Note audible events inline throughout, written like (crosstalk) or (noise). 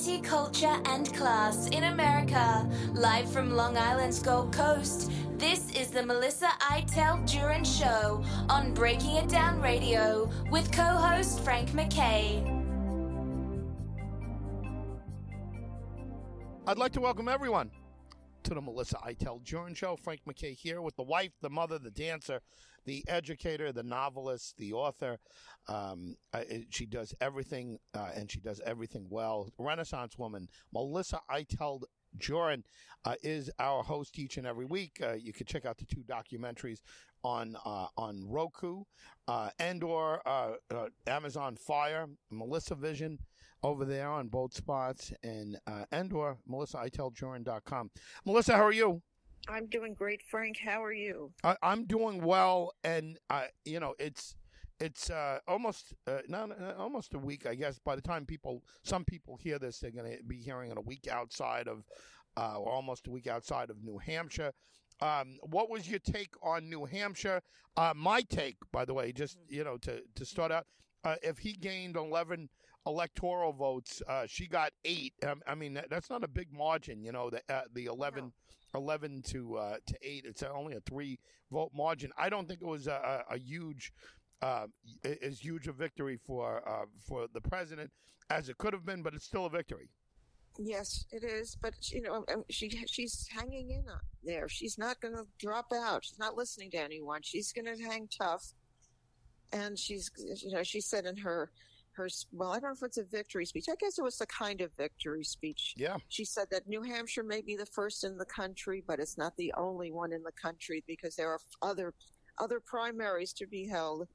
Culture, and class in America. Live from Long Island's Gold Coast, this is the Melissa Iteld Jurin Show on Breaking It Down Radio with co host Frank MacKay. I'd like to welcome everyone to the Melissa Iteld Jurin Show. Frank McKay here with the wife, the mother, the dancer, the educator, the novelist, the author. Um, uh, she does everything, uh, and she does everything well. Renaissance woman, Melissa Iteld Jurin uh, is our host each and every week. Uh, you can check out the two documentaries on uh, on Roku uh, and or uh, uh, Amazon Fire, Melissa Vision over there on both spots, and uh, and or MelissaITeldJurin.com. Melissa, how are you? I'm doing great, Frank. How are you? I, I'm doing well, and I, you know, it's it's uh, almost uh, not uh, almost a week, I guess. By the time people, some people hear this, they're going to be hearing it a week outside of, uh, or almost a week outside of New Hampshire. Um, what was your take on New Hampshire? Uh, my take, by the way, just you know, to to start out, uh, if he gained eleven electoral votes, uh, she got eight. Um, I mean, that, that's not a big margin, you know. The uh, the eleven. No. 11 to uh, to 8 it's only a 3 vote margin i don't think it was a, a, huge uh, as huge a victory for uh, for the president as it could have been but it's still a victory Yes, it is. But you know, um, she she's hanging in there. She's not going to drop out. She's not listening to anyone. She's going to hang tough. And she's, you know, she said in her her well, I don't know if it's a victory speech. I guess it was a kind of victory speech. yeah She said that New Hampshire may be the first in the country, but it's not the only one in the country because there are other other primaries to be held.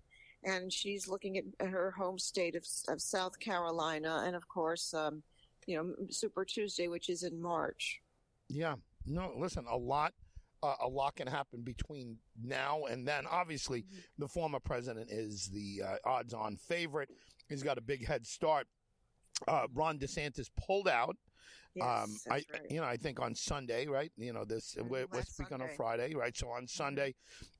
And she's looking at her home state of, of South Carolina, and of course, um, you know, Super Tuesday, which is in March. yeah no listen a lot uh, a lot can happen between now and then obviously Mm-hmm. the former president is the uh, odds on favorite he's got a big head start uh, ron desantis pulled out Yes, um, I, right. you know, I think on Sunday, right? You know, this Mhm, we're, we're speaking on Friday, right? So on Sunday,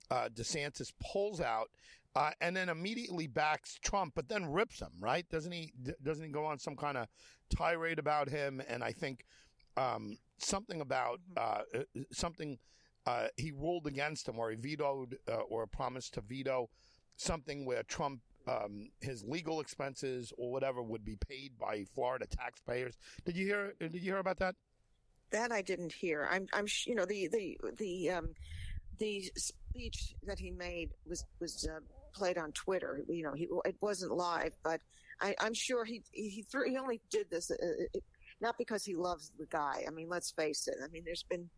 uh, DeSantis pulls out, uh, and then immediately backs Trump, but then rips him, right? Doesn't he? d- Doesn't he go on some kind of tirade about him? And I think um, something about uh, uh, something uh, he ruled against him, or he vetoed, uh, or promised to veto something where Trump. Um, his legal expenses or whatever would be paid by Florida taxpayers. Did you hear? Did you hear about that? That I didn't hear. I'm, I'm, you know, the the the um, the speech that he made was was uh, played on Twitter. You know, he it wasn't live, but I, I'm sure he he threw, he only did this uh, uh, not because he loves the guy. I mean, let's face it. I mean, there's been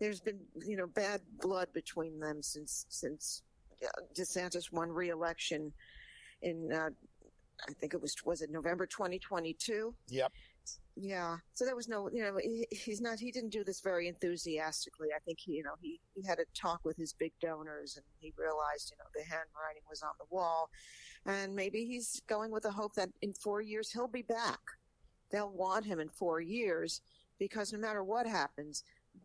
there's been you know bad blood between them since since uh, DeSantis won re-election in uh, I think it was was it November 2022. Yep. Yeah. So there was no, you know, he, he's not, he didn't do this very enthusiastically. I think he, you know, he, he had a talk with his big donors and he realized, you know, the handwriting was on the wall. And maybe he's going with the hope that in four years he'll be back. They'll want him in four years because no matter what happens,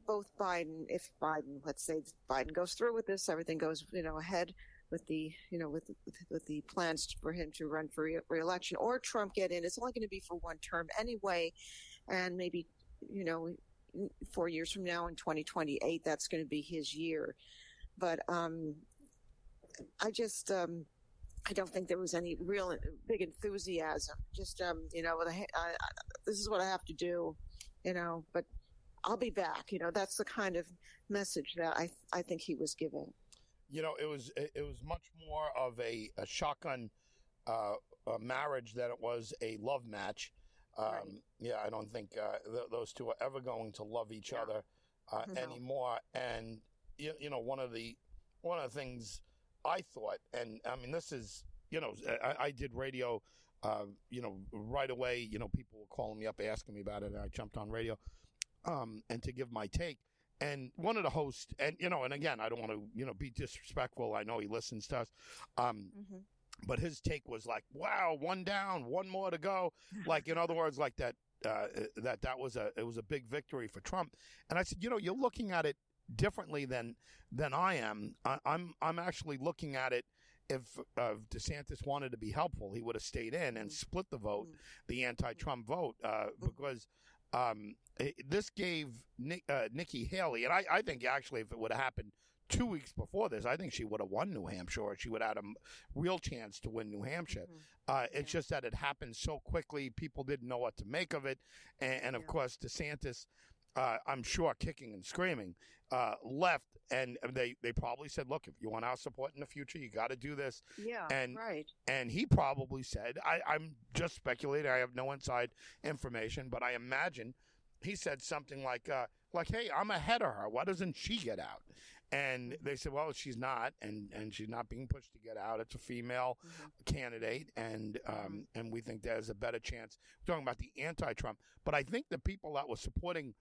both Biden, if Biden, let's say Biden goes through with this, everything goes, you know, ahead with the, you know, with, with, the plans for him to run for re- reelection or Trump get in. It's only going to be for one term anyway. And maybe, you know, four years from now in 2028, that's going to be his year. But, um, I just, um, I don't think there was any real big enthusiasm. Just, um, you know, I, I, this is what I have to do, you know, but I'll be back. You know, that's the kind of message that I, I think he was giving. You know, it was it, was much more of a, a shotgun uh, a marriage than it was a love match. Um, Right. Yeah, I don't think uh, th- those two are ever going to love each Yeah. other uh, No. anymore. And you, you know, one of the one of the things I thought, and I mean, this is you know, I, I did radio. Uh, you know, right away, you know, people were calling me up asking me about it, and I jumped on radio, um, and to give my take. And one of the hosts, and you know, and again, I don't want to, you know, be disrespectful. I know he listens to us, um, Mm-hmm. but his take was like, "Wow, one down, one more to go." Like in other words, like that, uh, that that was a it was a big victory for Trump. And I said, you know, you're looking at it differently than than I am. I, I'm I'm actually looking at it if uh, DeSantis wanted to be helpful, he would have stayed in and Mm. split the vote, Mm. the anti-Trump vote, uh, because um, this gave Nick, uh, Nikki Haley, and I, I think actually if it would have happened two weeks before this, I think she would have won New Hampshire, or she would have had a real chance to win New Hampshire. Mhm. Uh, it's Yeah. just that it happened so quickly, people didn't know what to make of it, and, and of Yeah. course DeSantis, uh, I'm sure kicking and screaming, uh, left, and they they probably said, look, if you want our support in the future, you got to do this. Yeah, And- right. And he probably said, I, I'm just speculating. I have no inside information, but I imagine he said something like, uh, like, hey, I'm ahead of her. Why doesn't she get out? And they said, well, she's not, and, and she's not being pushed to get out. It's a female Mhm. candidate, and um, and we think there's a better chance. We're talking about the anti-Trump, but I think the people that were supporting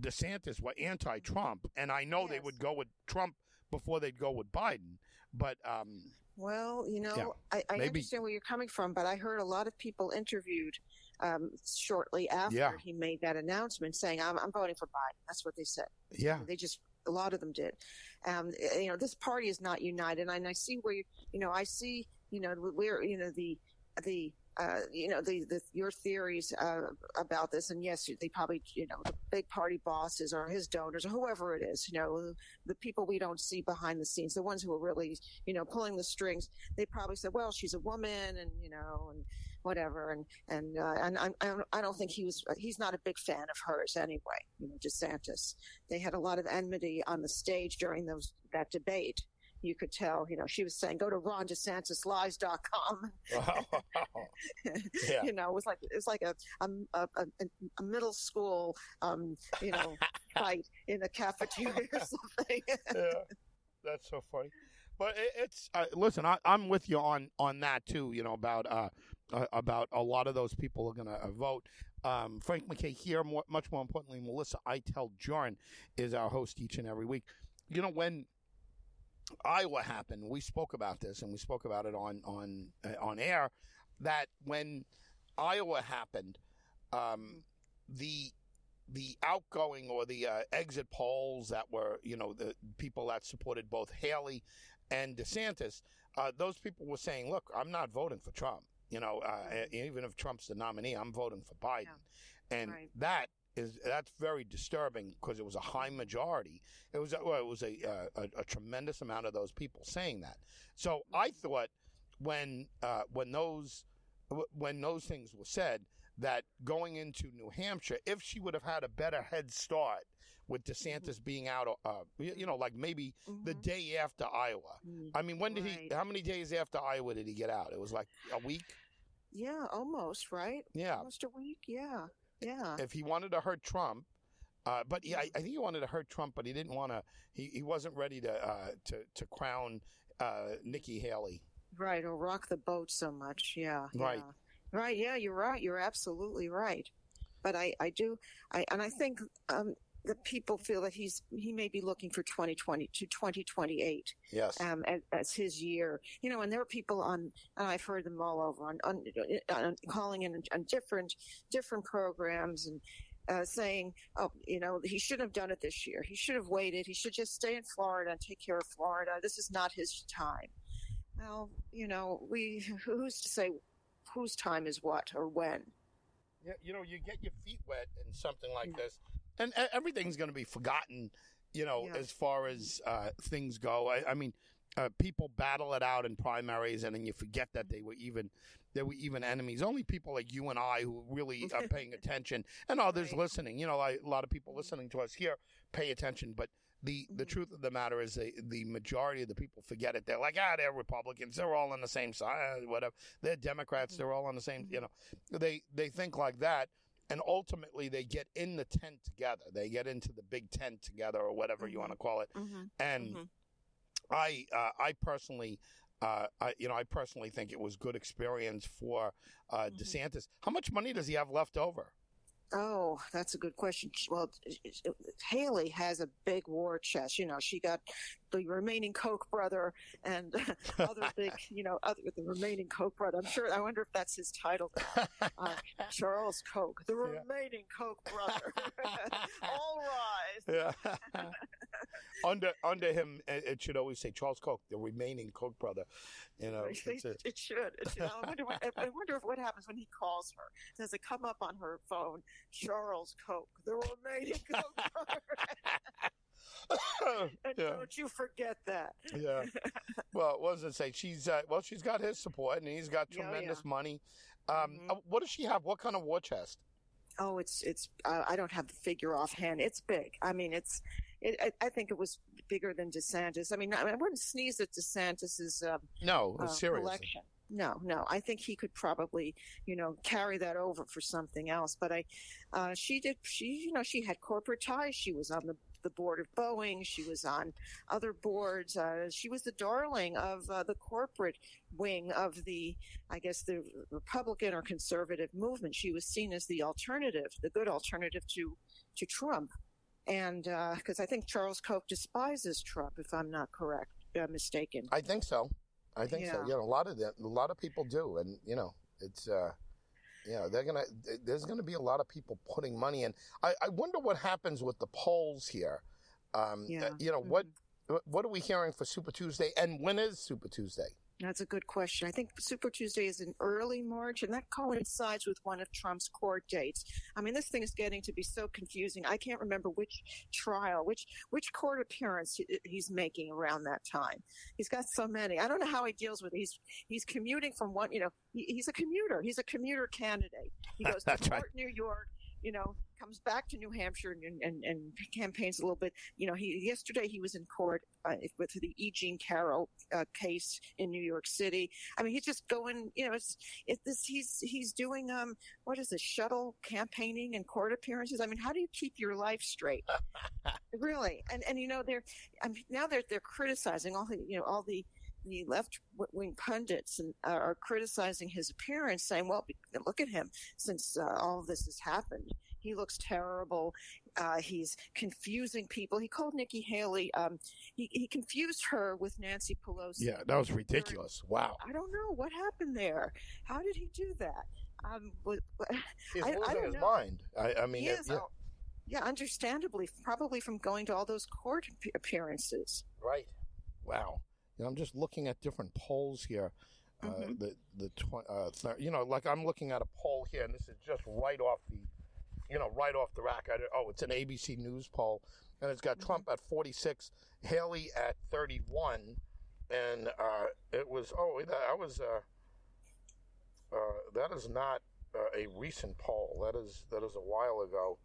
DeSantis were anti-Trump, and I know they would go with Trump before they'd go with Biden. But um, Well, you know, Yeah. I, I understand where you're coming from, but I heard a lot of people interviewed um, shortly after Yeah. he made that announcement saying, I'm, I'm voting for Biden. That's what they said. yeah, They just, a lot of them did. Um, eh, you know, this party is not united. And I see where, you, you know, I see, you know, where, you know, the, the, uh, you know, the, the, your theories uh, about this, and yes, they probably, you know, the big party bosses or his donors or whoever it is, you know, the people we don't see behind the scenes, the ones who are really, you know, pulling the strings, they probably said, well, she's a woman, and you know, and whatever, and and uh, and I, I don't- think he was, he's not a big fan of hers anyway, you know, DeSantis. They had a lot of enmity on the stage during those that debate. You could tell, you know, she was saying, go to RonDeSantisLies.com. yeah. (laughs) (laughs) you know, it was like it was like a a, a, a middle school, um, you know, (laughs) fight in a cafeteria or something. yeah, that's so funny. But it, it's uh, listen. I, I'm with you on on that too. You know about uh, uh about a lot of those people are going to uh, vote. Um, Frank MacKay here. More, much more importantly, Melissa Iteld Jurin is our host each and every week. You know when Iowa happened, we spoke about this and we spoke about it on on uh, on air. That when Iowa happened, um, the the outgoing or the uh, exit polls that were, you know, the people that supported both Haley and DeSantis, uh, those people were saying, "Look, I'm not voting for Trump. You know, uh, even if Trump's the nominee, I'm voting for Biden." And Right. that is that's very disturbing because it was a high majority. It was a- well, it was a, uh, a a tremendous amount of those people saying that. So I thought when uh, when those when those things were said that going into New Hampshire, if she would have had a better head start with DeSantis being out, uh, you know, like maybe the Mhm. day after Iowa. Mm. I mean, when did he? How many days after Iowa did he get out? It was like a week. Yeah, almost right. Yeah. Almost a week. Yeah, yeah. If he wanted to hurt Trump, uh, but yeah, I, I think he wanted to hurt Trump, but he didn't want to. He, he wasn't ready to uh, to to crown uh, Nikki Haley. Right, or rock the boat so much. Yeah. Right. yeah. Right. Yeah, you're right. You're absolutely right. But I, I do, I, and I think um, that people feel that he's he may be looking for 2020 to 2028 Yes. um, as, as his year. You know, and there are people on, and I've heard them all over on, on, on calling in on different different programs and. Uh, saying, oh, you know, he shouldn't have done it this year. He should have waited. He should just stay in Florida and take care of Florida. This is not his time. Well, you know, we who's to say whose time is what or when? Yeah, you know, you get your feet wet in something like this, and everything's going to be forgotten. You know, Yeah. as far as uh, things go. I, I mean, uh, people battle it out in primaries, and then you forget that they were even they were even enemies. Only people like you and I who really are (laughs) paying attention, and others Right. listening. You know, like, a lot of people listening to us here pay attention, but. The, the Mhm. truth of the matter is the the majority of the people forget it. They're like, ah, they're Republicans. They're all on the same side. Whatever. They're Democrats. Mhm. They're all on the same. You know, they they think like that, and ultimately they get in the tent together. They get into the big tent together, or whatever you Mhm. want to call it. Mm-hmm. And Mhm. I uh, I personally. Uh, I, you know, I personally think it was good experience for uh, Mhm. DeSantis. How much money does he have left over? Oh, that's a good question. Well, Haley has a big war chest. You know, she got the remaining Koch brother and (laughs) other big, (laughs) you know, other the remaining Koch brother. I'm sure. I wonder if that's his title. Uh, (laughs) Charles Koch, the Yeah. remaining Koch brother. All rise. yeah. under under him, it should always say Charles Koch, the remaining Koch brother. You know, it. it. should. It should. I wonder. What, I wonder if what happens when he calls her. Does it come up on her phone? Charles Koch, the remaining (laughs) Koch (laughs) and yeah. don't you forget that. yeah. (laughs) Well, what does it say? She's uh, well, she's got his support, and he's got tremendous yeah. money. Um, mm-hmm. uh, what does she have? What kind of war chest? Oh, it's it's. Uh, I don't have the figure offhand. It's big. I mean, it's. It, I, I, think it was bigger than DeSantis. I mean, I, I wouldn't sneeze at DeSantis's um, no uh, seriously. No, no. I think he could probably, you know, carry that over for something else. But I, uh, she did. She, you know, she had corporate ties. She was on the the board of Boeing. She was on other boards. Uh, she was the darling of uh, the corporate wing of the, I guess, the Republican or conservative movement. She was seen as the alternative, the good alternative to to Trump. And because uh, I think Charles Koch despises Trump, if I'm not correct, uh, mistaken. I think so. I think yeah. so. You know, a lot of them, a lot of people do, and you know, it's. Uh, you know, they're gonna. There's gonna be a lot of people putting money in. I, I wonder what happens with the polls here. Um, yeah. Uh, you know mm-hmm. what? What are we hearing for Super Tuesday, and when is Super Tuesday? That's a good question. I think Super Tuesday is in early March, and that coincides with one of Trump's court dates. I mean, this thing is getting to be so confusing. I can't remember which trial, which which court appearance he's making around that time. He's got so many. I don't know how he deals with it. He's he's commuting from one. You know, he, he's a commuter. He's a commuter candidate. He goes to (laughs) court, right. New York. You know, comes back to New Hampshire and, and, and campaigns a little bit. You know, he yesterday he was in court uh, with the E. Jean Carroll uh, case in New York City. I mean, he's just going. You know, it's it, this. He's he's doing um what is it? Shuttle campaigning and court appearances. I mean, how do you keep your life straight? (laughs) really, and and you know they're I mean, now they're they're criticizing all the you know all the the left wing pundits and, uh, are criticizing his appearance, saying, "Well, look at him. Since uh, all of this has happened, he looks terrible. Uh, he's confusing people. He called Nikki Haley. Um, he, he confused her with Nancy Pelosi. Yeah, that was ridiculous. Wow. I don't know what happened there. How did he do that? Um, but, He's I, losing I his know. mind. I, I mean, he it, is, yeah. yeah, understandably, probably from going to all those court appearances. Right. Wow. You know, I'm just looking at different polls here. Uh, mm-hmm. the the tw- uh, th- you know, like I'm looking at a poll here, and this is just right off the you know, right off the rack. I, oh, it's an ABC News poll, and it's got mm-hmm. Trump at 46, Haley at 31, and uh, it was oh, I was uh, uh, that is not uh, a recent poll. That is that is a while ago.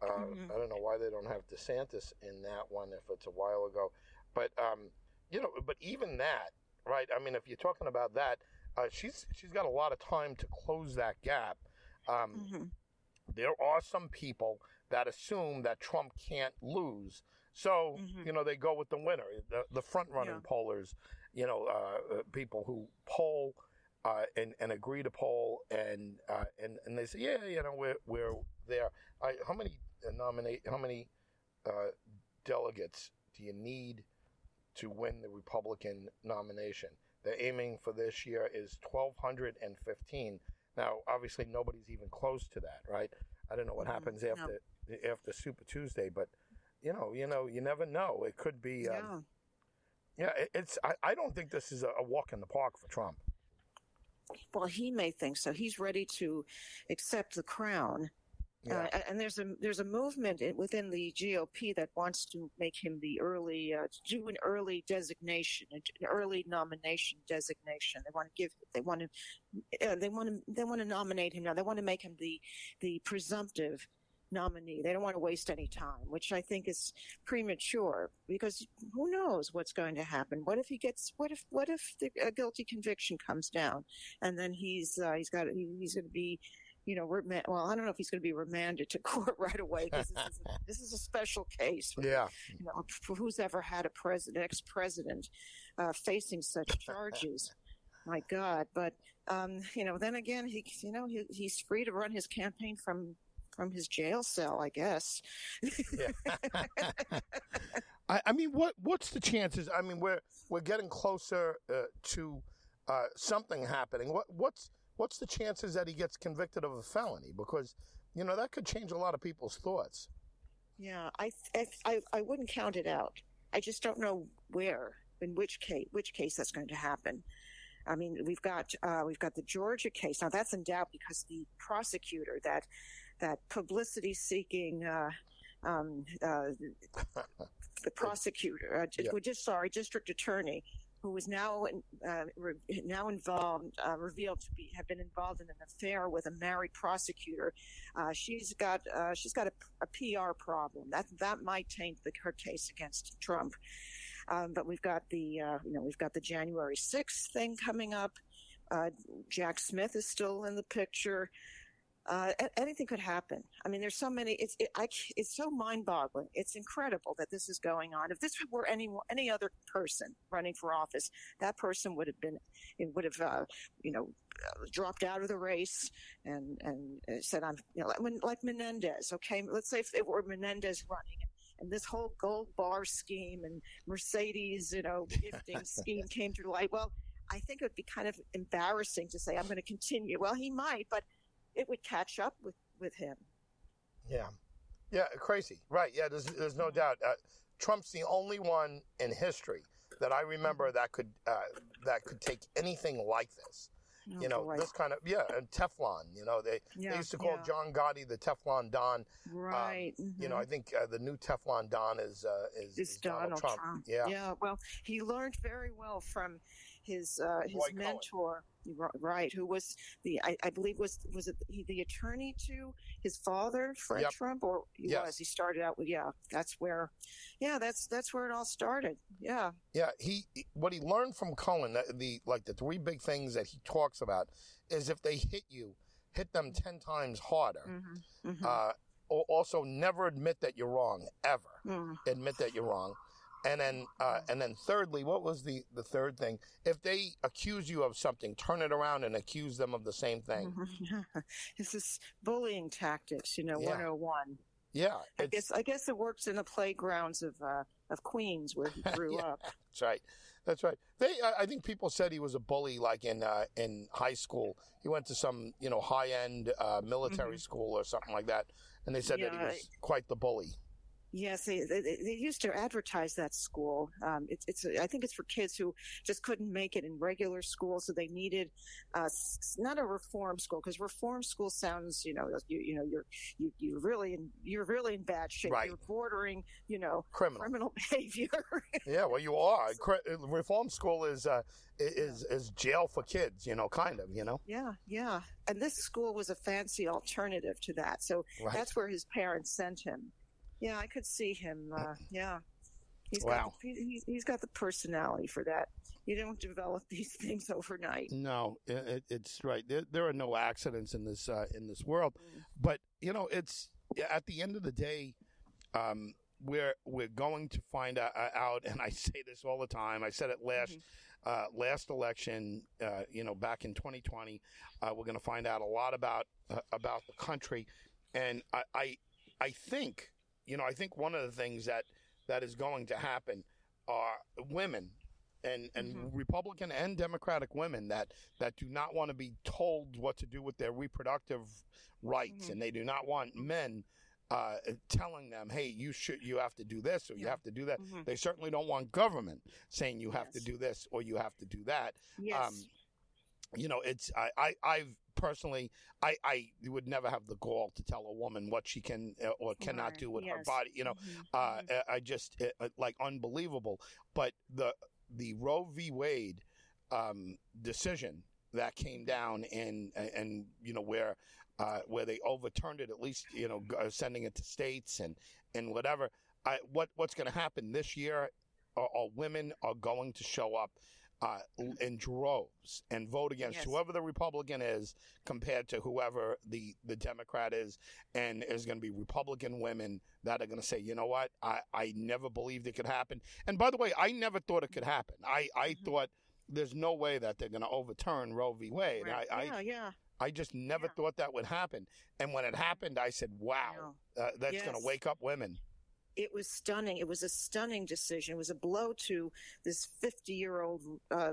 Uh, mm-hmm. I don't know why they don't have DeSantis in that one if it's a while ago, but um, you know, but even that, right? I mean, if you're talking about that, uh, she's she's got a lot of time to close that gap. Um, mm-hmm there are some people that assume that Trump can't lose. So, mm-hmm. you know, they go with the winner, the, the front running yeah. pollers, you know, uh, uh, people who poll uh, and, and agree to poll and, uh, and, and they say, yeah, you know, we're, we're there. I, how many nominate, how many uh, delegates do you need to win the Republican nomination? They're aiming for this year is 1,215. Now, obviously, nobody's even close to that, right? I don't know what mm-hmm. happens after no. after Super Tuesday, but you know, you know, you never know. It could be. Um, yeah. yeah, it's. I, I don't think this is a, a walk in the park for Trump. Well, he may think so. He's ready to accept the crown yeah. Uh, and there's a there's a movement within the GOP that wants to make him the early uh, do an early designation, an early nomination designation. They want to give they want to uh, they want to they want to nominate him now. They want to make him the the presumptive nominee. They don't want to waste any time, which I think is premature because who knows what's going to happen? What if he gets? What if? What if the, a guilty conviction comes down, and then he's uh, he's got he's going to be you know, remand, well, I don't know if he's going to be remanded to (laughs) court right away because this, is a, (laughs) this is a special case. yeah. You know, who's ever had a president, ex-president, uh, facing such (laughs) charges. My God. But, um, you know, then again, he, you know, he, he's free to run his campaign from, from his jail cell, I guess. I, I, mean, what, what's the chances? I mean, we're, we're getting closer uh, to, uh, something happening. What, what's, what's the chances that he gets convicted of a felony? Because, you know, that could change a lot of people's thoughts. Yeah, I, I, I wouldn't count it out. I just don't know where, in which case, which case that's going to happen. I mean, we've got uh, we've got the Georgia case now. That's in doubt because the prosecutor, that that publicity seeking, uh, um, uh, (laughs) the prosecutor, uh, Yeah. just sorry, district attorney, who was now uh, re- now involved, uh, revealed to be have been involved in an affair with a married prosecutor. Uh, she's got uh, she's got a, a PR problem that that might taint the, her case against Trump. Um, but we've got the uh, you know we've got the January sixth thing coming up. Uh, Jack Smith is still in the picture. Uh, anything could happen. I mean, there's so many. It's it, I, it's so mind-boggling. It's incredible that this is going on. If this were any any other person running for office, that person would have been, it would have, uh, you know, uh, dropped out of the race and and uh, said, "I'm," you know, like, when, like Menendez. Okay, let's say if it were Menendez running, and this whole gold bar scheme and Mercedes, you know, gifting (laughs) scheme came to light. Well, I think it would be kind of embarrassing to say I'm going to continue. Well, he might, but it would catch up with with him. Yeah, yeah, crazy, right? Yeah, there's there's no doubt. Uh, Trump's the only one in history that I remember that could uh, that could take anything like this. Oh, you know, boy. this kind of yeah, and Teflon. You know, they yeah, they used to call yeah. John Gotti the Teflon Don. right. You know, mhm. I think uh, the new Teflon Don is uh, is, is is Donald, Trump. Yeah, Yeah. Well, he learned very well from his uh, his Roy mentor, ri- right? Who was the I, I believe was was it he the attorney to his father, Fred Yep. Trump, or he Yes. was? He started out with yeah. That's where, yeah. That's that's where it all started. Yeah. Yeah, he what he learned from Cohn, the, the like the three big things that he talks about is if they hit you, hit them ten times harder. Mm-hmm. Mm-hmm. Uh, also, never admit that you're wrong ever. mm Admit that you're wrong, and then uh, and then thirdly, what was the the third thing? If they accuse you of something, turn it around and accuse them of the same thing. (laughs) this is bullying tactics, you know, Yeah. 101. Yeah, I guess I guess it works in the playgrounds of uh, of Queens where he (laughs) grew Yeah. up. That's right. That's right. They, I I think people said he was a bully, like in uh, in high school. He went to some, you know, high end uh, military school or something like that, and they said that he Mm-hmm. Was quite the bully. Yes, they, they, they used to advertise that school. Um, it's, it's, I think it's for kids who just couldn't make it in regular school, so they needed, uh, not a reform school, because reform school sounds, you know, you, you know, you're, you, you're really in, you're really in bad shape. Right. You're bordering, you know, Criminal. criminal (laughs) behavior. Yeah, well, you are. Reform school is uh, is is jail for kids. You know, kind of. You know, yeah, yeah. And this school was a fancy alternative to that, so right? that's where his parents sent him. Yeah, I could see him. Uh, yeah, he's Wow. got he, he's, he's got the personality for that. You don't develop (laughs) these things overnight. No, it, it, it's right. There, there are no accidents in this uh, in this world, but you know, it's at the end of the day, um, we're we're going to find out, and I (laughs) say this all the time. I said it last uh, last election, uh, you know, back in 2020. Uh, we're going to find out a lot about uh, about the country, and I, I I think you know I think one of the things that that is going to happen are women and and Mhm. Republican and Democratic women that that do not want to be told what to do with their reproductive rights, Mhm. and they do not want men uh, telling them, "Hey, you should you have to do this or you have to do that." Mhm. They certainly don't want government saying you have to do this or you have to do that. Yes. Um, you know, it's I, I I've personally I I would never have the gall to tell a woman what she can uh, or cannot do with her body. You know, Mhm. uh, Mhm. I I just uh, uh, like unbelievable. But the the Roe v. Wade um, decision that came down and and you know where uh, where they overturned it, at least you know uh, sending it to states and and whatever. I, what what's going to happen this year? Are, are women are going to show up uh, in droves and vote against Yes. whoever the Republican is compared to whoever the, the Democrat is. And there's going to be Republican women that are going to say, you know what, I, I never believed it could happen. And by the way, I never thought it could happen. I, I Mhm. thought there's no way that they're going to overturn Roe v. Wade. Right. I, yeah, yeah. I, I just never Yeah. thought that would happen. And when it happened, I said, wow, uh, that's going to wake up women. It was stunning. It was a stunning decision. It was a blow to this 50 year old uh,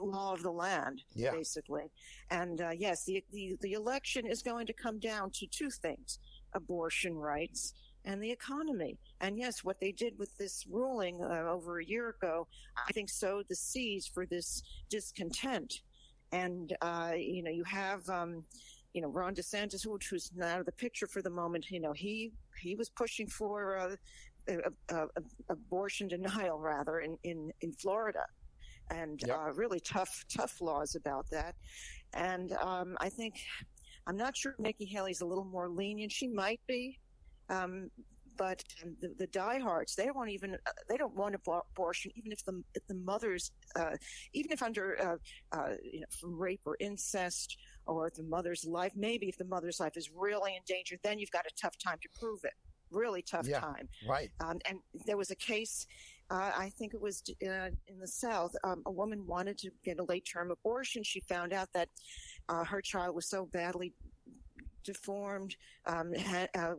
law of the land, Yeah. basically. And uh, yes, the, the, the election is going to come down to two things abortion rights and the economy. And yes, what they did with this ruling uh, over a year ago, I think sowed the seeds for this discontent. And, uh, you know, you have, um, you know, Ron DeSantis, who's not out of the picture for the moment, you know, he, he was pushing for uh, abortion denial, rather, in, in, in Florida. And Yep. uh, really tough, tough laws about that. And um, I think, I'm not sure Nikki Haley's a little more lenient. She might be. Um, but the, the diehards, they don't even, uh, they don't want abortion, even if the, if the mothers, uh, even if under, uh, uh, you know, from rape or incest, or the mother's life, maybe if the mother's life is really in danger, then you've got a tough time to prove it. Really tough Yeah. time. Right. Um, and there was a case, uh, I think it was uh, in the South. Um, a woman wanted to get a late term abortion. She found out that uh, her child was so badly deformed, um, ha- uh,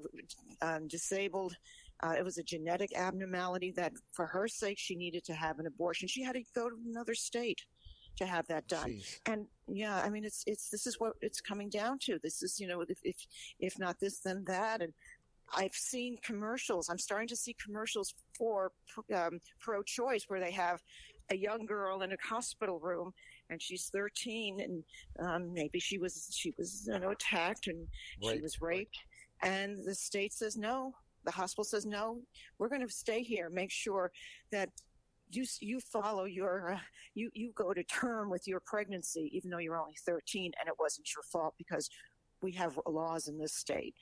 um, disabled. Uh, it was a genetic abnormality that, for her sake, she needed to have an abortion. She had to go to another state to have that done. Jeez. And yeah, I mean, it's it's this is what it's coming down to. This is you know, if if, if not this, then that. And I've seen commercials. I'm starting to see commercials for um, pro-choice where they have a young girl in a hospital room and she's 13 and um, maybe she was she was you know attacked and she was raped and the state says no the hospital says no we're going to stay here make sure that you you follow your uh, you you go to term with your pregnancy even though you're only 13 and it wasn't your fault because we have laws in this state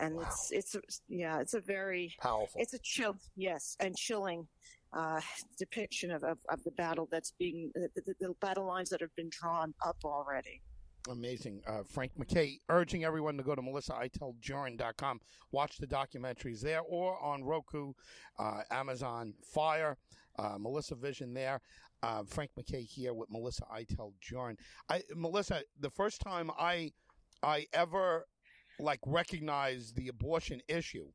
and Wow. it's it's yeah it's a very Powerful. it's a chill yes and chilling uh, depiction of, of, of the battle that's being the, the, the battle lines that have been drawn up already Amazing. Uh, Frank MacKay urging everyone to go to melissaiteldjurin.com, watch the documentaries there or on Roku, uh, Amazon Fire, uh, Melissa Vision there. Uh, Frank MacKay here with Melissa Iteld Jurin. I Melissa, the first time I I ever like recognized the abortion issue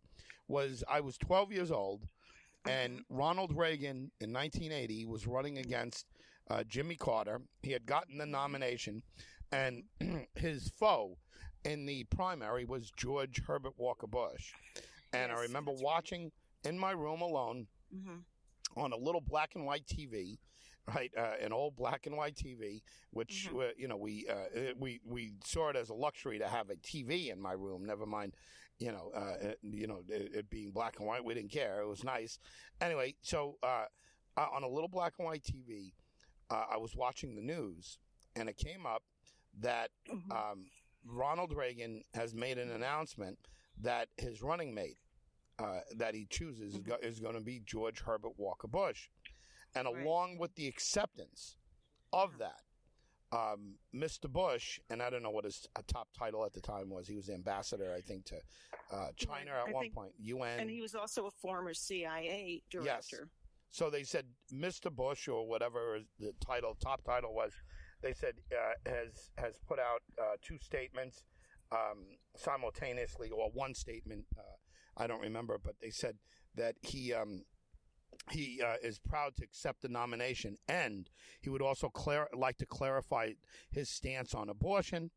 was I was 12 years old and Ronald Reagan in 1980 was running against uh, Jimmy Carter. He had gotten the nomination, and (clears throat) his foe in the primary was George Herbert Walker Bush. And I remember that's right. watching in my room alone mm-hmm. On a little black and white TV, right? Uh, an old black and white TV, which Mhm. uh, you know we uh, uh, we we saw it as a luxury to have a TV in my room. Never mind, you know, uh, it, you know, it, it being black and white, we didn't care. It was nice. Anyway, so uh, uh, on a little black and white TV, uh, I was watching the news, and it came up that Mhm. um, Ronald Reagan has made an announcement that his running mate uh, that he chooses is, go- is going to be George Herbert Walker Bush. And Right. along with the acceptance of that, um, Mr. Bush, and I don't know what his uh, top title at the time was, he was ambassador, I think, to uh, China at I one think- point, UN. and he was also a former CIA director Yes. So they said Mr. Bush or whatever the title, top title was. They said uh, has has put out uh, two statements um, simultaneously, or one statement. I don't remember, but they said that he um, he uh, is proud to accept the nomination, and he would also clar- like to clarify his stance on abortion,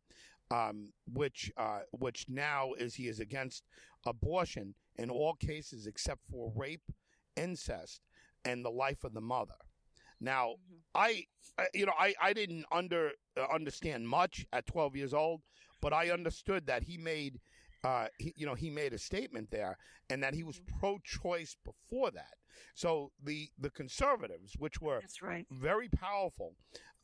um, which uh, which now is he is against abortion in all cases except for rape, incest, and the life of the mother. Now, Mhm. I, I- you know, I, I didn't under uh, understand much at 12 years old, but I understood that he made, uh, he, you know, he made a statement there, and that he was pro-choice before that. So the the conservatives, which were right very powerful.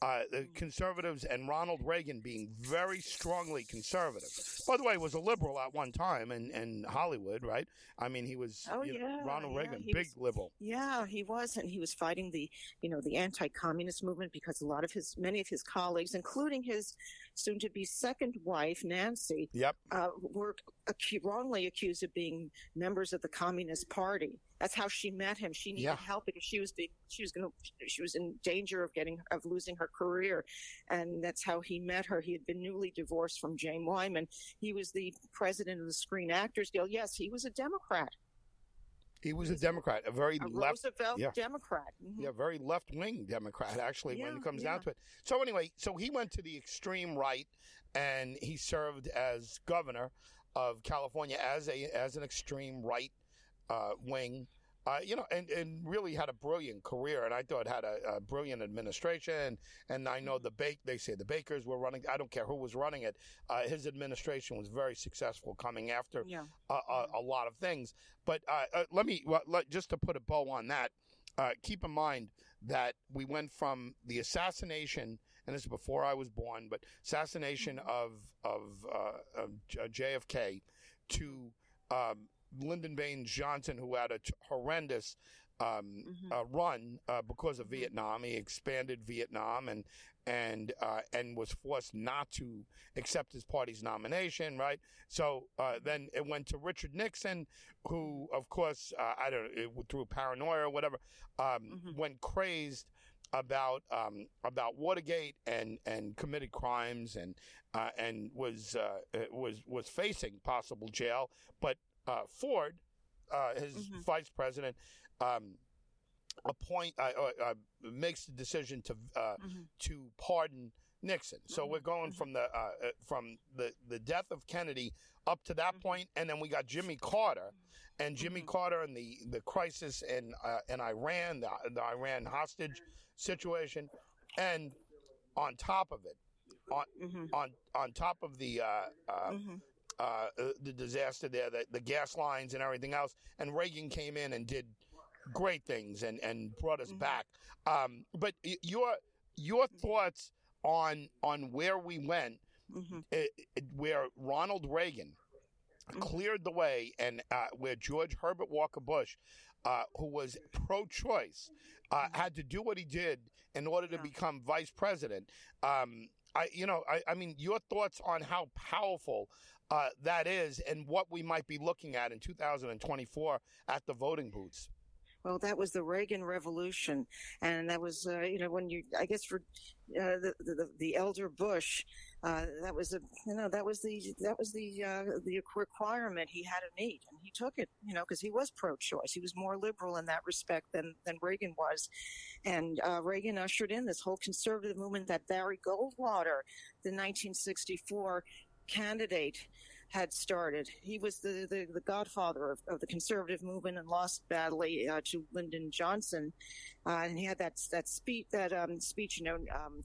Uh, the Mm. conservatives and Ronald Reagan being very strongly conservative. By the way, was a liberal at one time in, in Hollywood, right? I mean, he was Oh, you know, yeah, Ronald yeah, Reagan, big was- liberal. Yeah, he was, and he was fighting the, you know, the anti-communist movement because a lot of his, many of his colleagues, including his soon-to-be second wife Nancy, Yep. uh, were acu- wrongly accused of being members of the Communist Party. That's how she met him. She needed Yeah. help because she was being, she was going to, she was in danger of getting of losing her career, and that's how he met her. He had been newly divorced from Jane Wyman. He was the president of the Screen Actors Guild. Yes, he was a Democrat, He was a Democrat, a very a left Roosevelt yeah. Democrat. Mhm. Yeah, very left wing Democrat, actually, when it comes yeah. down to it. So, anyway, so he went to the extreme right and he served as governor of California as a as an extreme right uh, wing. Uh, you know, and, and really had a brilliant career, and I thought had a, a brilliant administration. And I know the bake they say the Bakers were running. I don't care who was running it. Uh, his administration was very successful, coming after Yeah. a, a, a lot of things. But uh, uh, let me well, let, just to put a bow on that. Uh, keep in mind that we went from the assassination, and this is before I was born, but assassination of of, uh, of JFK to um, Lyndon Baines Johnson, who had a t- horrendous um, Mhm. uh, run uh, because of Mhm. Vietnam. He expanded Vietnam and and uh, and was forced not to accept his party's nomination. Right. So uh, then it went to Richard Nixon, who, of course, uh, I don't know, through paranoia or whatever, um, Mhm. went crazed about um, about Watergate and and committed crimes and uh, and was uh, was was facing possible jail. But uh, Ford, uh, his Mhm. vice president, um, appoint uh, uh, uh, makes the decision to uh, Mhm. to pardon Nixon. So Mhm. we're going from the from the the death of Kennedy up to that Mhm. point, and then we got Jimmy Carter, and Jimmy. Carter and the the crisis in uh, in Iran, the, the Iran hostage situation, and on top of it, Mhm. on on top of the uh, uh, Mhm. Uh, uh, the disaster there, the, the gas lines and everything else. And Reagan came in and did great things and, and brought us Mhm. back. Um, but your your thoughts on on where we went, Mhm. uh, uh, where Ronald Reagan Mhm. cleared the way, and uh, where George Herbert Walker Bush, uh, who was pro-choice, uh, Mhm. had to do what he did in order to Yeah. become vice president. Um, I, you know, I, I mean, your thoughts on how powerful uh, that is, and what we might be looking at in 2024 at the voting booths. Well, that was the Reagan Revolution, and that was, uh, you know, when you, I guess for uh, the, the the elder Bush, uh, that was a, you know, that was the that was the uh, the requirement he had to meet, and he took it, you know, because he was pro-choice. He was more liberal in that respect than than Reagan was, and uh, Reagan ushered in this whole conservative movement that Barry Goldwater, the 1964 candidate had started. He was the, the, the godfather of, of the conservative movement and lost badly uh, to Lyndon Johnson. Uh, and he had that that speech that um, speech. You know, um,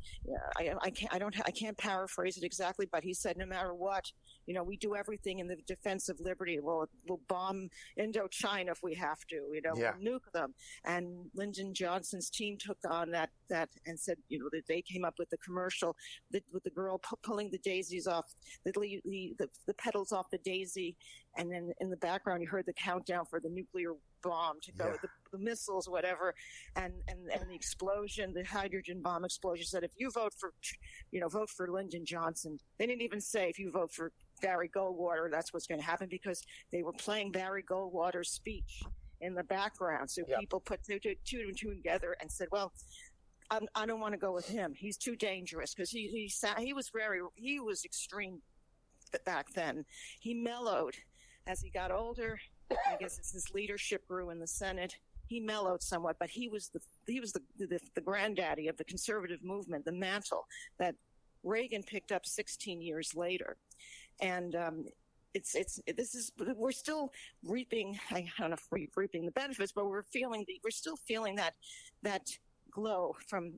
I, I can't I don't I can't paraphrase it exactly, but he said, no matter what, you know, we do everything in the defense of liberty. We'll we'll bomb Indochina if we have to. You know, Yeah. we'll nuke them. And Lyndon Johnson's team took on that that and said, you know, that they came up with the commercial that, with the girl pu- pulling the daisies off the, the the the petals off the daisy, and then in the background you heard the countdown for the nuclear bomb to go, Yeah. the, the missiles, whatever, and, and and the explosion, the hydrogen bomb explosion. Said if you vote for, you know, vote for Lyndon Johnson. They didn't even say if you vote for Barry Goldwater, that's what's going to happen because they were playing Barry Goldwater's speech in the background. So Yep. people put two, two, two and two together and said, well. I'm, I don't want to go with him. He's too dangerous because he he he was very he was extreme back then. He mellowed as he got older. I guess as his leadership grew in the Senate, he mellowed somewhat. But he was the he was the the, the granddaddy of the conservative movement, the mantle that Reagan picked up 16 years later, and. Um, it's it's this is we're still reaping I don't know if we're reaping the benefits, but we're feeling the we're still feeling that that glow from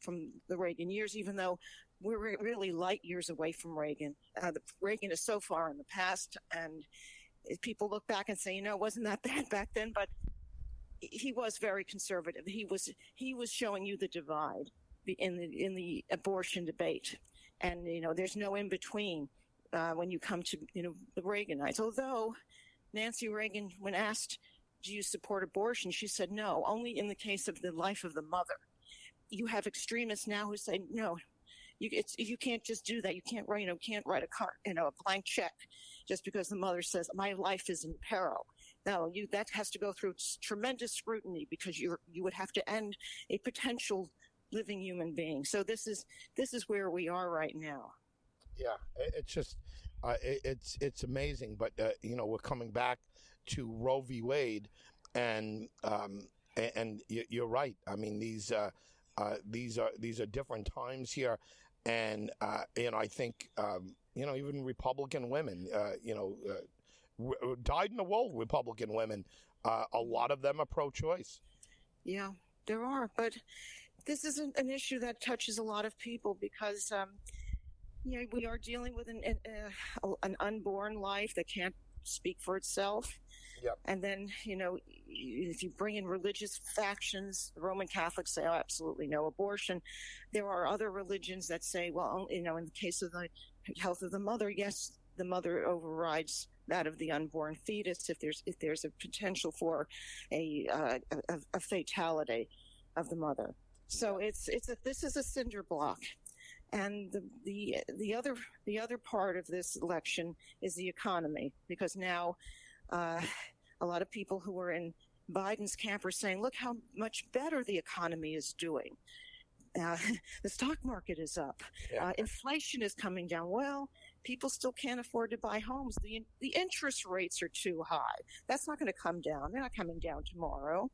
from the Reagan years, even though we're re- really light years away from Reagan. Uh, the, Reagan is so far in the past, and people look back and say, you know, it wasn't that bad back then, but he was very conservative. He was he was showing you the divide in the in the abortion debate, and you know, there's no in between uh, when you come to you know the Reaganites. Although Nancy Reagan, when asked, "Do you support abortion?" she said, "No, only in the case of the life of the mother." You have extremists now who say, "No, you you can't just do that. You can't write you know can't write a car you know a blank check just because the mother says my life is in peril." No, you that has to go through tremendous scrutiny because you you would have to end a potential living human being. So this is this is where we are right now. Yeah, it's just uh, it, it's it's amazing. But uh, you know, we're coming back to Roe v. Wade, and um, and you're right. I mean, these uh, uh, these are these are different times here, and uh, you know, I think um, you know even Republican women, uh, you know. Uh, w- died in the wool Republican women uh, a lot of them are pro-choice. Yeah, there are, but this isn't an issue that touches a lot of people because, um, you know, we are dealing with an an, uh, an unborn life that can't speak for itself. Yep. And then, you know, if you bring in religious factions, the Roman Catholics say, oh, absolutely no abortion. There are other religions that say, well, you know, in the case of the health of the mother, yes, the mother overrides that of the unborn fetus if there's if there's a potential for a uh, a, a, fatality of the mother. So it's it's a, this is a cinder block, and the the the other the other part of this election is the economy because now uh, a lot of people who are in Biden's camp are saying, look how much better the economy is doing. Uh, (laughs) the stock market is up. Yeah. Uh, inflation is coming down. Well, people still can't afford to buy homes. The, the interest rates are too high. That's not going to come down. They're not coming down tomorrow.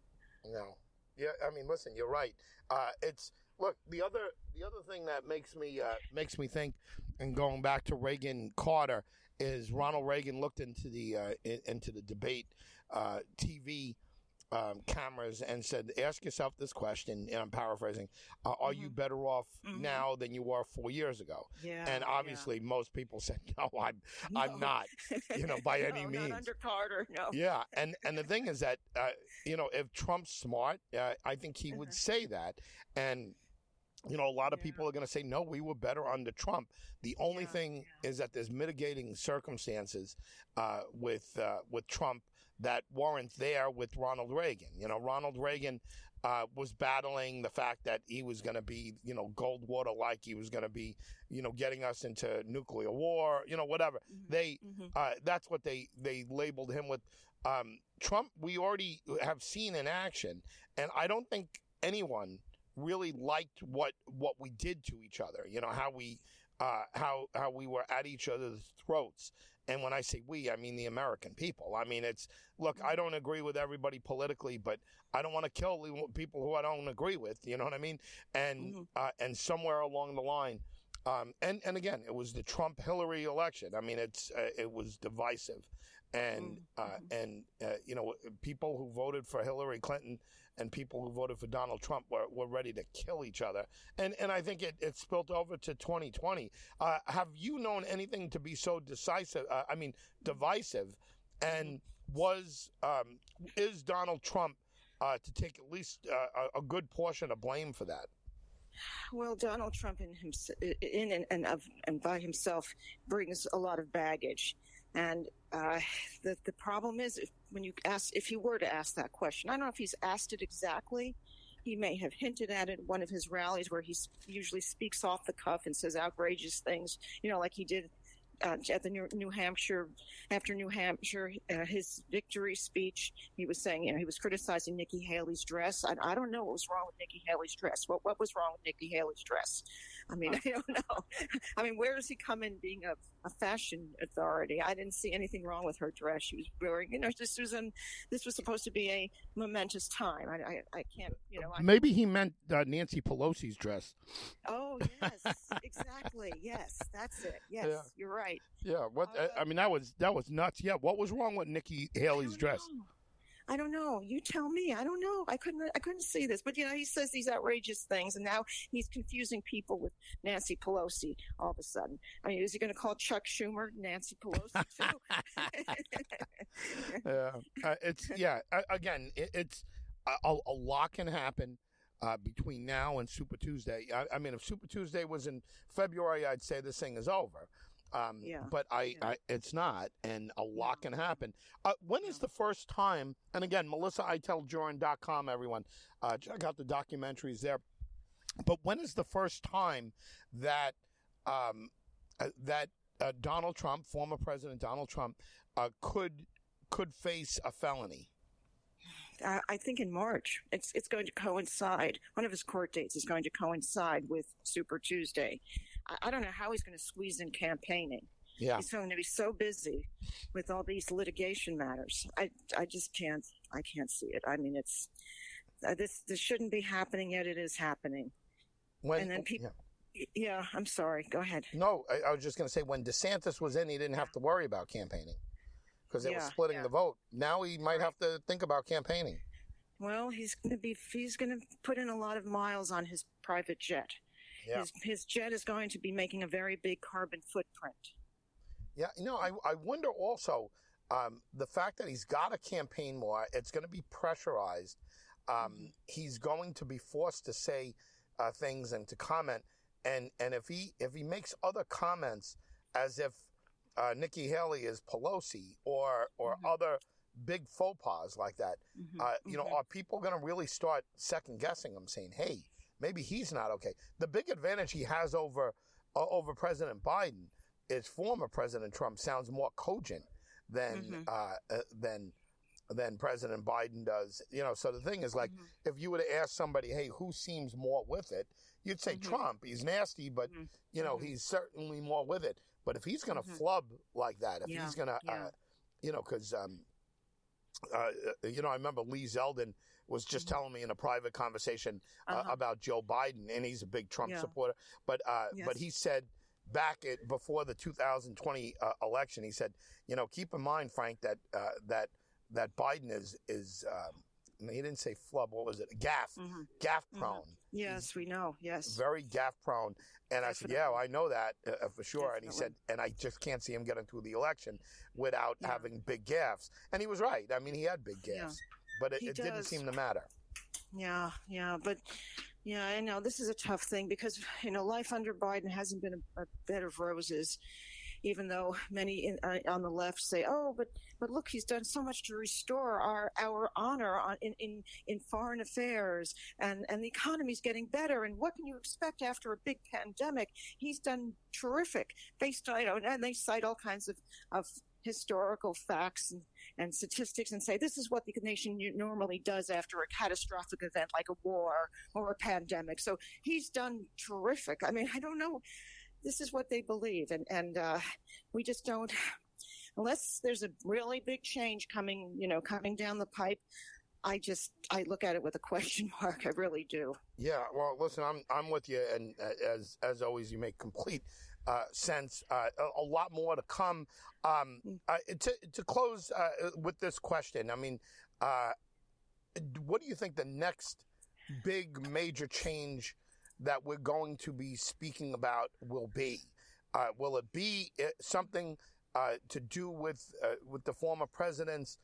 No. Yeah, I mean, listen, you're right. Uh, it's look the other the other thing that makes me uh, makes me think, and going back to Reagan Carter, is Ronald Reagan looked into the uh, in, into the debate uh, TV um, cameras and said, "Ask yourself this question." And I'm paraphrasing: uh, Are mm-hmm. you better off mm-hmm. now than you were four years ago? Yeah, and obviously, yeah. most people said, (laughs) "No, I'm, no. I'm not." (laughs) You know, by no, any means. Not under Carter, no. Yeah, and and the thing is that uh, you know, if Trump's smart, uh, I think he would uh-huh. say that, and you know, a lot of yeah. people are going to say, no, we were better under Trump. The only yeah, thing yeah. is that there's mitigating circumstances uh, with uh, with Trump that weren't there with Ronald Reagan. You know, Ronald Reagan uh, was battling the fact that he was going to be, you know, Goldwater like. He was going to be, you know, getting us into nuclear war. You know, whatever. Mm-hmm. They mm-hmm. Uh, that's what they they labeled him with. Um, Trump, we already have seen in action, and I don't think anyone really liked what what we did to each other. You know how we uh, how how we were at each other's throats. And when I say we, I mean the American people. I mean, it's look, I don't agree with everybody politically, but I don't want to kill people who I don't agree with. You know what I mean? And mm-hmm. uh, and somewhere along the line, um, and and again, it was the Trump Hillary election. I mean, it's uh, it was divisive, and mm-hmm. uh, mm-hmm. and uh, you know people who voted for Hillary Clinton and people who voted for Donald Trump were, were ready to kill each other. And and I think it, it spilt over to 2020. Uh, have you known anything to be so decisive? Uh, I mean, divisive, and was um, is Donald Trump uh, to take at least uh, a, a good portion of blame for that? Well, Donald Trump in, himself, in and, of, and by himself brings a lot of baggage. And uh, the the problem is if, when you ask if he were to ask that question, I don't know if he's asked it exactly. He may have hinted at it at one of his rallies where he usually speaks off the cuff and says outrageous things, you know, like he did uh, at the New, New, Hampshire after New Hampshire, uh, his victory speech, he was saying, you know, he was criticizing Nikki Haley's dress. I, I, don't know what was wrong with Nikki Haley's dress. What what was wrong with Nikki Haley's dress? I mean, (laughs) I don't know. I mean, where does he come in being a, a fashion authority? I didn't see anything wrong with her dress. She was wearing, you know, this was an, this was supposed to be a momentous time. I, I, I can't, you know. I, Maybe he meant uh, Nancy Pelosi's dress. Oh yes, exactly. Yes, that's it. (laughs) Yes, yeah. you're right. Yeah. What? Uh, I mean, that was that was nuts. Yeah. What was wrong with Nikki Haley's dress? Know. I don't know. You tell me. I don't know. I couldn't. I couldn't see this. But you know, he says these outrageous things, and now he's confusing people with Nancy Pelosi. All of a sudden, I mean, is he going to call Chuck Schumer Nancy Pelosi (laughs) too? yeah, uh, it's yeah. again, it, it's a, a, lot can happen. Uh, between now and Super Tuesday, I, I mean, if Super Tuesday was in February, I'd say this thing is over. Um, yeah. But I, yeah. I, it's not, and a lot can happen. Uh, when is the first time? And again, Melissa, I tell melissaiteldjurin.com, everyone, uh, check out the documentaries there. But when is the first time that um, uh, that uh, Donald Trump, former President Donald Trump, uh, could could face a felony? I think in March. It's it's going to coincide. One of his court dates is going to coincide with Super Tuesday. I, I don't know how he's going to squeeze in campaigning. Yeah. He's going to be so busy with all these litigation matters. I, I just can't, I can't see it. I mean, it's, uh, this, this shouldn't be happening yet. It is happening. When, and then people, yeah. yeah. I'm sorry. Go ahead. No, I, I was just going to say when DeSantis was in, he didn't have to worry about campaigning because it was splitting yeah. the vote. Now he might have to think about campaigning. Well, he's going to be he's going to put in a lot of miles on his private jet. Yeah. His his jet is going to be making a very big carbon footprint. Yeah, you know, I, I wonder also um, the fact that he's got a campaign more, it's going to be pressurized. Um, Mm-hmm. He's going to be forced to say uh, things and to comment. And, and if he if he makes other comments as if uh, Nikki Haley is Pelosi or or Mhm. other big faux pas like that, Mhm, uh, you know, mhm. are people going to really start second guessing him, saying, "Hey, maybe he's not okay"? The big advantage he has over uh, over President Biden is former President Trump sounds more cogent than Mhm. uh, uh, than than President Biden does. You know, so the thing is, like, Mhm. if you were to ask somebody, "Hey, who seems more with it?" You'd say Mhm. Trump. He's nasty, but Mhm. you know, Mhm. he's certainly more with it. But if he's going to Mhm. flub like that, if Yeah, he's going to, yeah. uh, you know, because um, uh, you know, I remember Lee Zeldin was just Mhm. telling me in a private conversation uh, Uh-huh. about Joe Biden, and he's a big Trump Yeah. supporter. But uh, but he said back at before the 2020 uh, election, he said, you know, keep in mind, Frank, that uh, that that Biden is is um, he didn't say flub. What was it? Gaffe, Mhm. gaffe Mhm. prone Yes, we know. Yes. very gaffe prone. And I said, yeah, Definitely. I know that uh, uh, for sure. And he said, and I just can't see him getting through the election without Yeah. having big gaffes. And he was right. I mean, he had big Yeah. But it, it didn't seem to matter. Yeah, yeah, but yeah, I know this is a tough thing because you know life under Biden hasn't been a, a bed of roses. Even though many in, uh, on the left say, "Oh, but but look, he's done so much to restore our our honor on, in, in in foreign affairs, and and the economy's getting better. And what can you expect after a big pandemic? He's done terrific, based on you know, and they cite all kinds of of historical facts and, and statistics and say this is what the nation normally does after a catastrophic event like a war or a pandemic. So he's done terrific. I mean, I don't know. This is what they believe, and and uh, we just don't. Unless there's a really big change coming, you know, coming down the pipe, I just I look at it with a question (laughs) mark. I really do. Yeah. Well, listen, I'm I'm with you, and uh, as as always, you make complete uh, sense. Uh, a, a lot more to come. Um, Mm. uh, to to close uh, with this question, I mean, uh, what do you think the next big major change that we're going to be speaking about will be? Uh, will it be something uh, to do with uh, with the former president's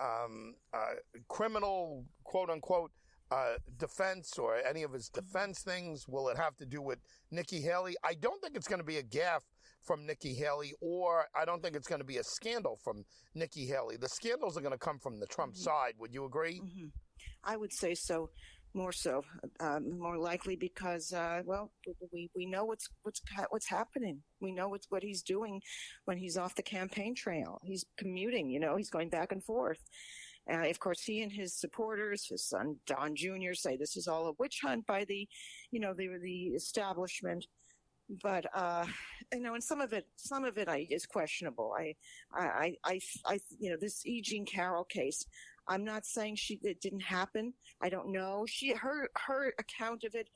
um, uh, criminal quote unquote uh, defense or any of his defense things? Will it have to do with Nikki Haley? I don't think it's going to be a gaffe from Nikki Haley, or I don't think it's going to be a scandal from Nikki Haley. The scandals are going to come from the Trump Mhm. side. Would you agree? hmm I would say so, more so, um, more likely because uh, well, we we know what's what's what's happening. We know what's what he's doing when he's off the campaign trail. He's commuting. You know, he's going back and forth. Uh, of course, he and his supporters, his son Don Jr., say this is all a witch hunt by the, you know, the the establishment. But uh, you know, and some of it, some of it, I, is questionable. I, I, I, I, you know, this E. Jean Carroll case. I'm not saying she it didn't happen. I don't know. She her her account of it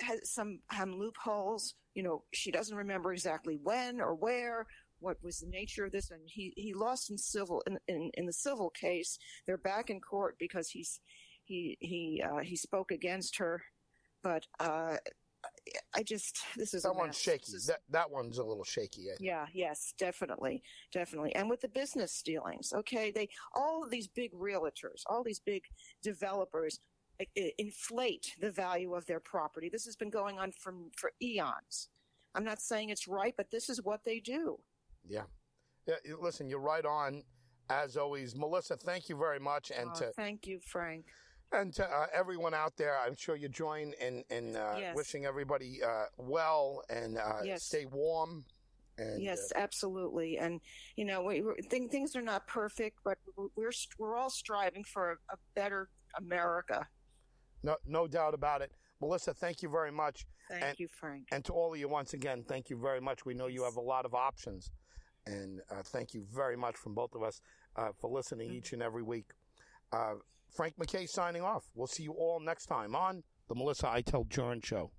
has some um, loopholes. You know, she doesn't remember exactly when or where. What was the nature of this? And he, he lost in civil in, in, in the civil case. They're back in court because he's he he uh, he spoke against her. But uh, I just this is a That one's shaky. Is- That that one's a little shaky. Yeah, yes, definitely, definitely. And with the business dealings, okay, they all of these big realtors, all these big developers inflate the value of their property. This has been going on from for eons. I'm not saying it's right, but this is what they do. Yeah. Yeah. Listen, you're right on. As always, Melissa, thank you very much, and Oh, to thank you, Frank. And to uh, everyone out there, I'm sure you join in in uh, Yes. wishing everybody uh, well and uh, Yes. stay warm. And, yes, uh, absolutely. And you know, we, things are not perfect, but we're we're all striving for a, a better America. no, no doubt about it. Melissa, thank you very much. Thank And- you, Frank. And to all of you, once again, thank you very much. We know you have a lot of options. And uh, thank you very much from both of us uh, for listening mm-hmm. each and every week. Uh, Frank MacKay signing off. We'll see you all next time on The Melissa Iteld Jurin Show.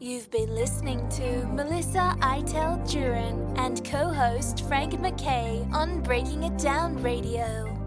You've been listening to Melissa Iteld Jurin and co host Frank MacKay on Breaking It Down Radio.